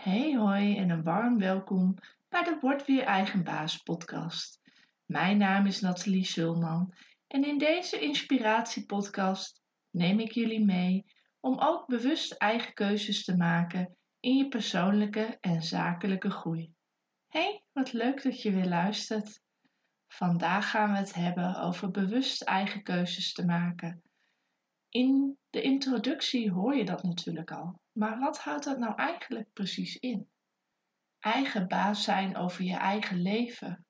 Hey hoi en een warm welkom bij de Word Weer Eigen Baas podcast. Mijn naam is Nathalie Zulman en in deze inspiratiepodcast neem ik jullie mee om ook bewust eigen keuzes te maken in je persoonlijke en zakelijke groei. Hey, wat leuk dat je weer luistert. Vandaag gaan we het hebben over bewust eigen keuzes te maken. In de introductie hoor je dat natuurlijk al. Maar wat houdt dat nou eigenlijk precies in? Eigen baas zijn over je eigen leven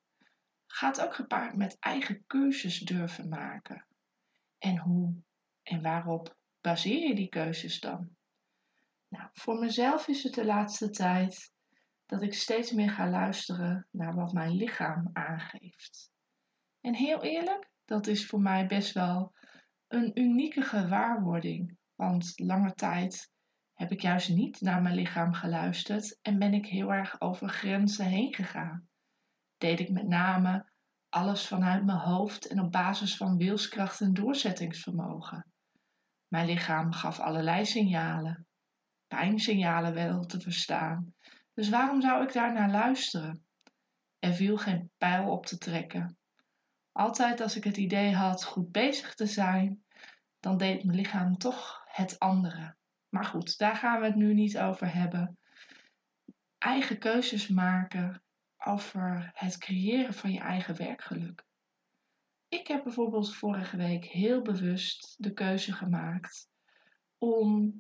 gaat ook gepaard met eigen keuzes durven maken. En hoe en waarop baseer je die keuzes dan? Nou, voor mezelf is het de laatste tijd dat ik steeds meer ga luisteren naar wat mijn lichaam aangeeft. En heel eerlijk, dat is voor mij best wel een unieke gewaarwording. Want lange tijd heb ik juist niet naar mijn lichaam geluisterd en ben ik heel erg over grenzen heen gegaan. Deed ik met name alles vanuit mijn hoofd en op basis van wilskracht en doorzettingsvermogen. Mijn lichaam gaf allerlei signalen, pijnsignalen wel te verstaan. Dus waarom zou ik daar naar luisteren? Er viel geen pijl op te trekken. Altijd als ik het idee had goed bezig te zijn, dan deed mijn lichaam toch het andere. Maar goed, daar gaan we het nu niet over hebben. Eigen keuzes maken over het creëren van je eigen werkgeluk. Ik heb bijvoorbeeld vorige week heel bewust de keuze gemaakt om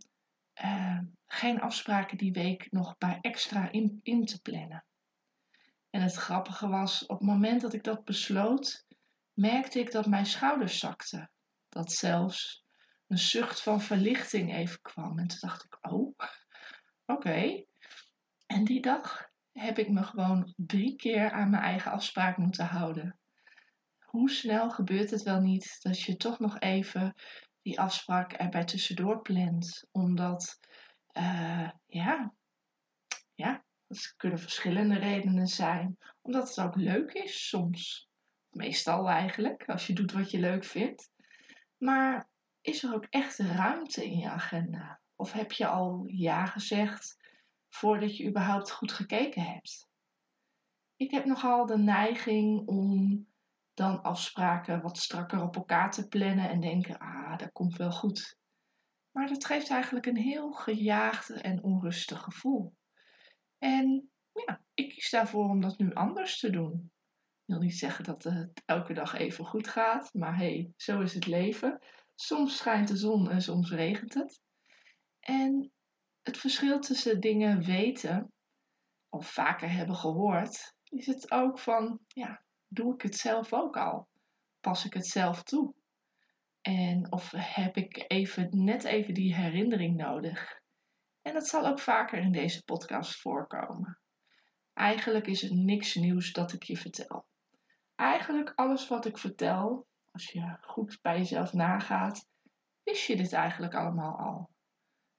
eh, geen afspraken die week nog bij extra in, in te plannen. En het grappige was, op het moment dat ik dat besloot, merkte ik dat mijn schouders zakten. Dat zelfs een zucht van verlichting even kwam. En toen dacht ik, oh, oké. En die dag heb ik me gewoon drie keer aan mijn eigen afspraak moeten houden. Hoe snel gebeurt het wel niet dat je toch nog even die afspraak erbij tussendoor plant? Omdat, uh, ja, ja, dat kunnen verschillende redenen zijn. Omdat het ook leuk is soms. Meestal eigenlijk, als je doet wat je leuk vindt. Maar is er ook echt ruimte in je agenda? Of heb je al ja gezegd voordat je überhaupt goed gekeken hebt? Ik heb nogal de neiging om dan afspraken wat strakker op elkaar te plannen en denken, ah, dat komt wel goed. Maar dat geeft eigenlijk een heel gejaagd en onrustig gevoel. En ja, ik kies daarvoor om dat nu anders te doen. Ik wil niet zeggen dat het elke dag even goed gaat, maar hey, zo is het leven. Soms schijnt de zon en soms regent het. En het verschil tussen dingen weten of vaker hebben gehoord, is het ook van, ja, doe ik het zelf ook al? Pas ik het zelf toe? En of heb ik even, net even die herinnering nodig? En dat zal ook vaker in deze podcast voorkomen. Eigenlijk is het niks nieuws dat ik je vertel. Eigenlijk alles wat ik vertel, als je goed bij jezelf nagaat, wist je dit eigenlijk allemaal al.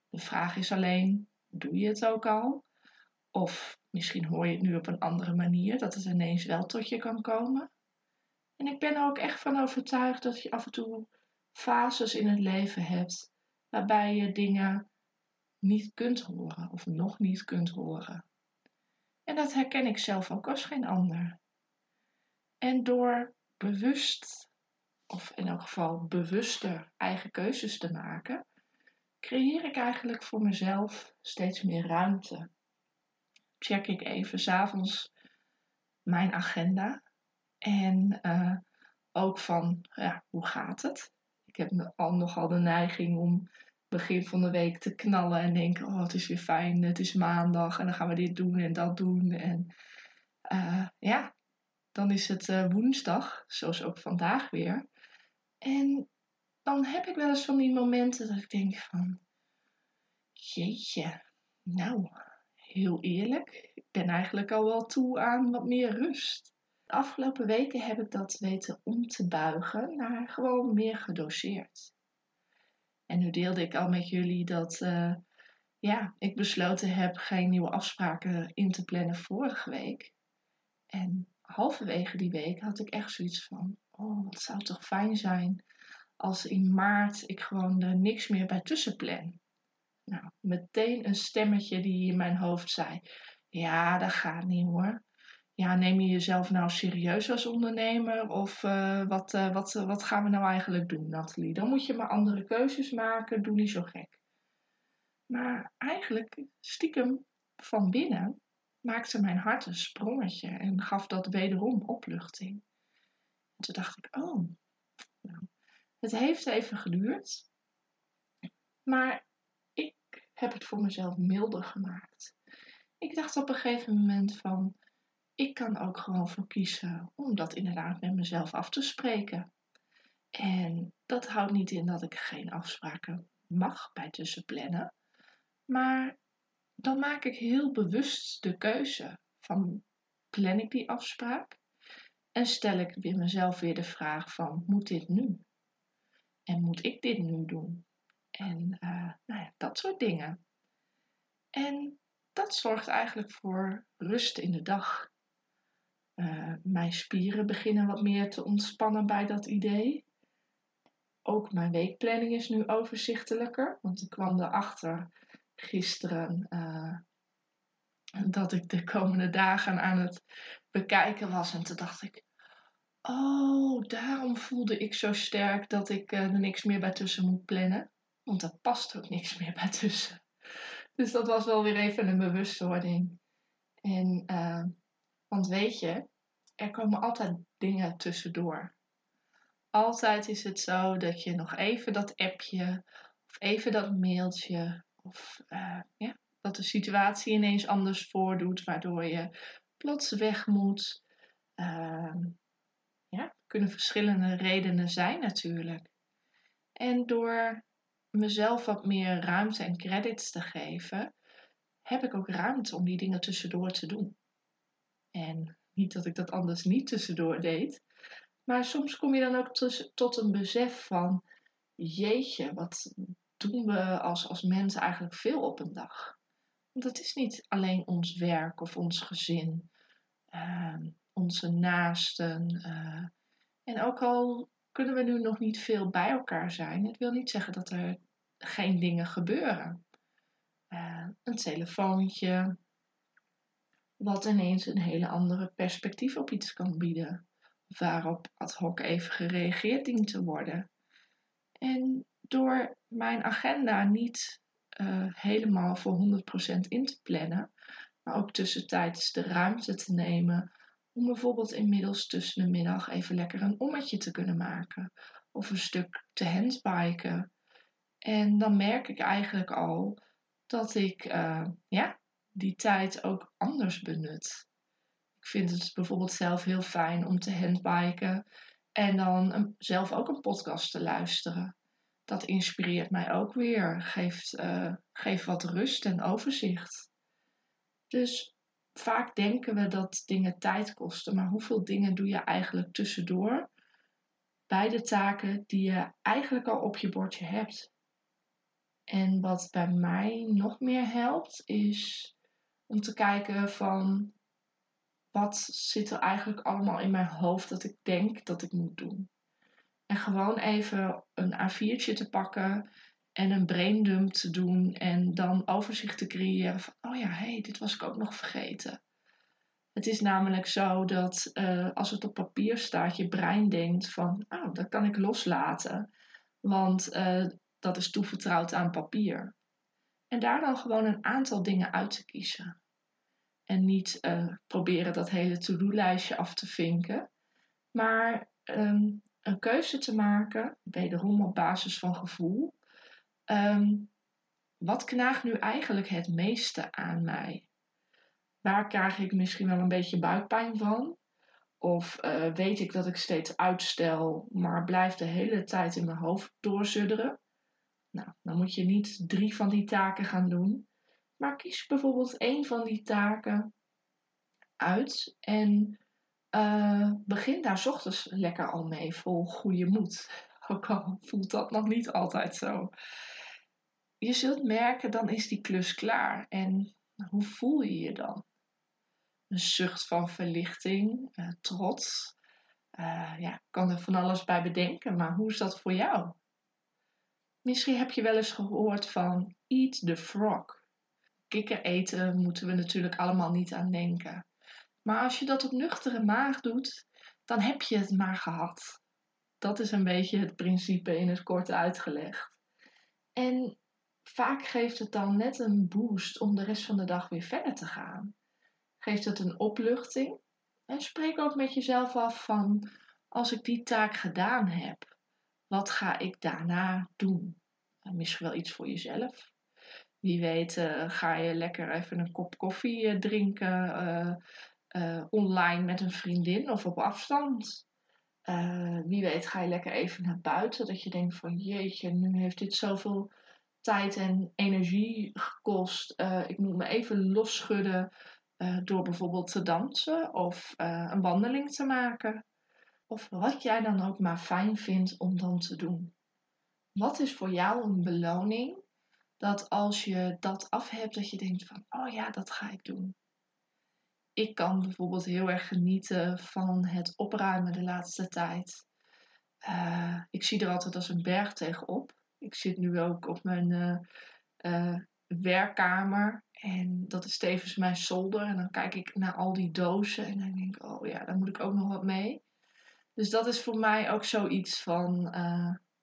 De vraag is alleen, doe je het ook al? Of misschien hoor je het nu op een andere manier, dat het ineens wel tot je kan komen. En ik ben er ook echt van overtuigd dat je af en toe fases in het leven hebt waarbij je dingen niet kunt horen of nog niet kunt horen. En dat herken ik zelf ook als geen ander. En door bewust of in elk geval bewuster eigen keuzes te maken, creëer ik eigenlijk voor mezelf steeds meer ruimte. Check ik even s'avonds mijn agenda en uh, ook van ja, hoe gaat het? Ik heb al nogal de neiging om begin van de week te knallen en denken: oh, het is weer fijn, het is maandag en dan gaan we dit doen en dat doen. En uh, ja, dan is het uh, woensdag, zoals ook vandaag weer. En dan heb ik wel eens van die momenten dat ik denk van, jeetje, nou, heel eerlijk, ik ben eigenlijk al wel toe aan wat meer rust. De afgelopen weken heb ik dat weten om te buigen naar gewoon meer gedoseerd. En nu deelde ik al met jullie dat uh, ja, ik besloten heb geen nieuwe afspraken in te plannen vorige week. En halverwege die week had ik echt zoiets van: oh, wat zou toch fijn zijn als in maart ik gewoon er niks meer bij tussen plan. Nou, meteen een stemmetje die in mijn hoofd zei: Ja, dat gaat niet hoor. Ja, neem je jezelf nou serieus als ondernemer? Of uh, wat, uh, wat, wat gaan we nou eigenlijk doen, Nathalie? Dan moet je maar andere keuzes maken. Doe niet zo gek. Maar eigenlijk, stiekem van binnen, maakte mijn hart een sprongetje en gaf dat wederom opluchting. En toen dacht ik: Oh, nou, het heeft even geduurd. Maar ik heb het voor mezelf milder gemaakt. Ik dacht op een gegeven moment van, ik kan ook gewoon voor kiezen om dat inderdaad met mezelf af te spreken. En dat houdt niet in dat ik geen afspraken mag bij tussenplannen. Maar dan maak ik heel bewust de keuze van plan ik die afspraak en stel ik weer mezelf weer de vraag van moet dit nu? En moet ik dit nu doen? En uh, nou ja, dat soort dingen. En dat zorgt eigenlijk voor rust in de dag. Uh, mijn spieren beginnen wat meer te ontspannen bij dat idee. Ook mijn weekplanning is nu overzichtelijker, want ik kwam erachter gisteren uh, dat ik de komende dagen aan het bekijken was. En toen dacht ik, oh, daarom voelde ik zo sterk dat ik er niks meer bij tussen moet plannen. Want er past ook niks meer bij tussen. Dus dat was wel weer even een bewustwording. En, uh, want weet je, er komen altijd dingen tussendoor. Altijd is het zo dat je nog even dat appje of even dat mailtje of uh, ja, dat de situatie ineens anders voordoet, waardoor je plots weg moet. Uh, ja, kunnen verschillende redenen zijn natuurlijk. En door mezelf wat meer ruimte en credits te geven, heb ik ook ruimte om die dingen tussendoor te doen. En niet dat ik dat anders niet tussendoor deed, maar soms kom je dan ook tot een besef van, jeetje, wat doen we als, als mensen eigenlijk veel op een dag? Het is niet alleen ons werk of ons gezin, uh, onze naasten. Uh, en ook al kunnen we nu nog niet veel bij elkaar zijn. Het wil niet zeggen dat er geen dingen gebeuren. Uh, een telefoontje, wat ineens een hele andere perspectief op iets kan bieden. Waarop ad hoc even gereageerd dient te worden. En door mijn agenda niet uh, helemaal voor 100% in te plannen, maar ook tussentijds de ruimte te nemen om bijvoorbeeld inmiddels tussen de middag even lekker een ommetje te kunnen maken. Of een stuk te handbiken. En dan merk ik eigenlijk al dat ik uh, ja, die tijd ook anders benut. Ik vind het bijvoorbeeld zelf heel fijn om te handbiken en dan zelf ook een podcast te luisteren. Dat inspireert mij ook weer, geeft, uh, geeft wat rust en overzicht. Dus vaak denken we dat dingen tijd kosten, maar hoeveel dingen doe je eigenlijk tussendoor bij de taken die je eigenlijk al op je bordje hebt? En wat bij mij nog meer helpt, is om te kijken van wat zit er eigenlijk allemaal in mijn hoofd dat ik denk dat ik moet doen. En gewoon even een A4'tje te pakken en een braindump te doen en dan overzicht te creëren van, oh ja, hé, hey, dit was ik ook nog vergeten. Het is namelijk zo dat uh, als het op papier staat, je brein denkt van, oh, dat kan ik loslaten. Want uh, dat is toevertrouwd aan papier. En daar dan gewoon een aantal dingen uit te kiezen. En niet uh, proberen dat hele to-do-lijstje af te vinken. Maar um, een keuze te maken, wederom op basis van gevoel. Um, wat knaagt nu eigenlijk het meeste aan mij? Waar krijg ik misschien wel een beetje buikpijn van? Of uh, weet ik dat ik steeds uitstel, maar blijf de hele tijd in mijn hoofd doorzudderen? Nou, dan moet je niet drie van die taken gaan doen, maar kies bijvoorbeeld één van die taken uit en uh, begin daar ochtends lekker al mee, vol goede moed. Ook al voelt dat nog niet altijd zo. Je zult merken, dan is die klus klaar. En hoe voel je je dan? Een zucht van verlichting, uh, trots. Uh, ja, kan er van alles bij bedenken, maar hoe is dat voor jou? Misschien heb je wel eens gehoord van eat the frog. Kikker eten moeten we natuurlijk allemaal niet aan denken. Maar als je dat op nuchtere maag doet, dan heb je het maar gehad. Dat is een beetje het principe in het kort uitgelegd. En vaak geeft het dan net een boost om de rest van de dag weer verder te gaan. Geeft het een opluchting. En spreek ook met jezelf af van als ik die taak gedaan heb, wat ga ik daarna doen? misschien wel iets voor jezelf. Wie weet uh, ga je lekker even een kop koffie uh, drinken uh, online met een vriendin of op afstand. wie weet ga je lekker even naar buiten dat je denkt van jeetje, nu heeft dit zoveel tijd en energie gekost. ik moet me even losschudden door bijvoorbeeld te dansen of een wandeling te maken. Of wat jij dan ook maar fijn vindt om dan te doen. Wat is voor jou een beloning dat als je dat af hebt, dat je denkt van, oh ja, dat ga ik doen. Ik kan bijvoorbeeld heel erg genieten van het opruimen de laatste tijd. Uh, ik zie er altijd als een berg tegenop. Ik zit nu ook op mijn uh, uh, werkkamer en dat is tevens mijn zolder. En dan kijk ik naar al die dozen en dan denk ik, oh ja, daar moet ik ook nog wat mee. Dus dat is voor mij ook zoiets van,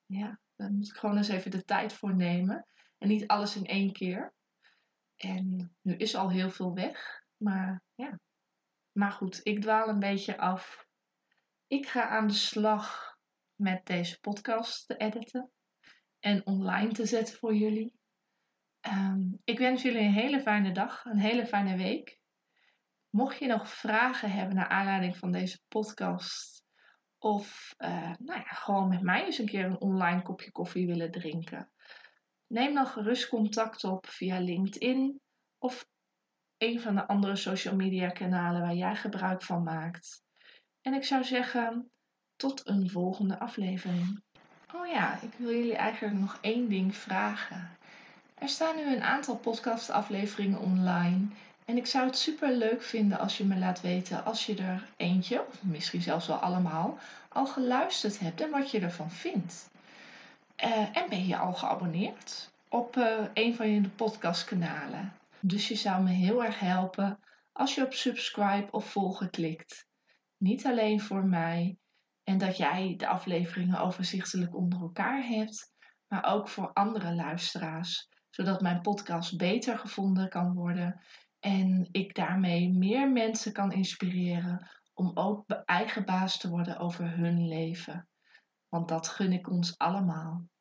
ja, daar moet ik gewoon eens even de tijd voor nemen. En niet alles in één keer. En nu is al heel veel weg. Maar ja. Maar goed, ik dwaal een beetje af. Ik ga aan de slag met deze podcast te editen. En online te zetten voor jullie. Um, ik wens jullie een hele fijne dag, een hele fijne week. Mocht je nog vragen hebben naar aanleiding van deze podcast, of uh, nou ja, gewoon met mij eens een keer een online kopje koffie willen drinken, Neem dan gerust contact op via LinkedIn of een van de andere social media kanalen waar jij gebruik van maakt. En ik zou zeggen, tot een volgende aflevering. Oh ja, ik wil jullie eigenlijk nog één ding vragen. Er staan nu een aantal podcastafleveringen online. En ik zou het super leuk vinden als je me laat weten als je er eentje, of misschien zelfs wel allemaal, al geluisterd hebt en wat je ervan vindt. Uh, en ben je al geabonneerd op uh, een van je podcastkanalen. Dus je zou me heel erg helpen als je op subscribe of volgen klikt. Niet alleen voor mij en dat jij de afleveringen overzichtelijk onder elkaar hebt, maar ook voor andere luisteraars, zodat mijn podcast beter gevonden kan worden en ik daarmee meer mensen kan inspireren om ook eigen baas te worden over hun leven. Want dat gun ik ons allemaal.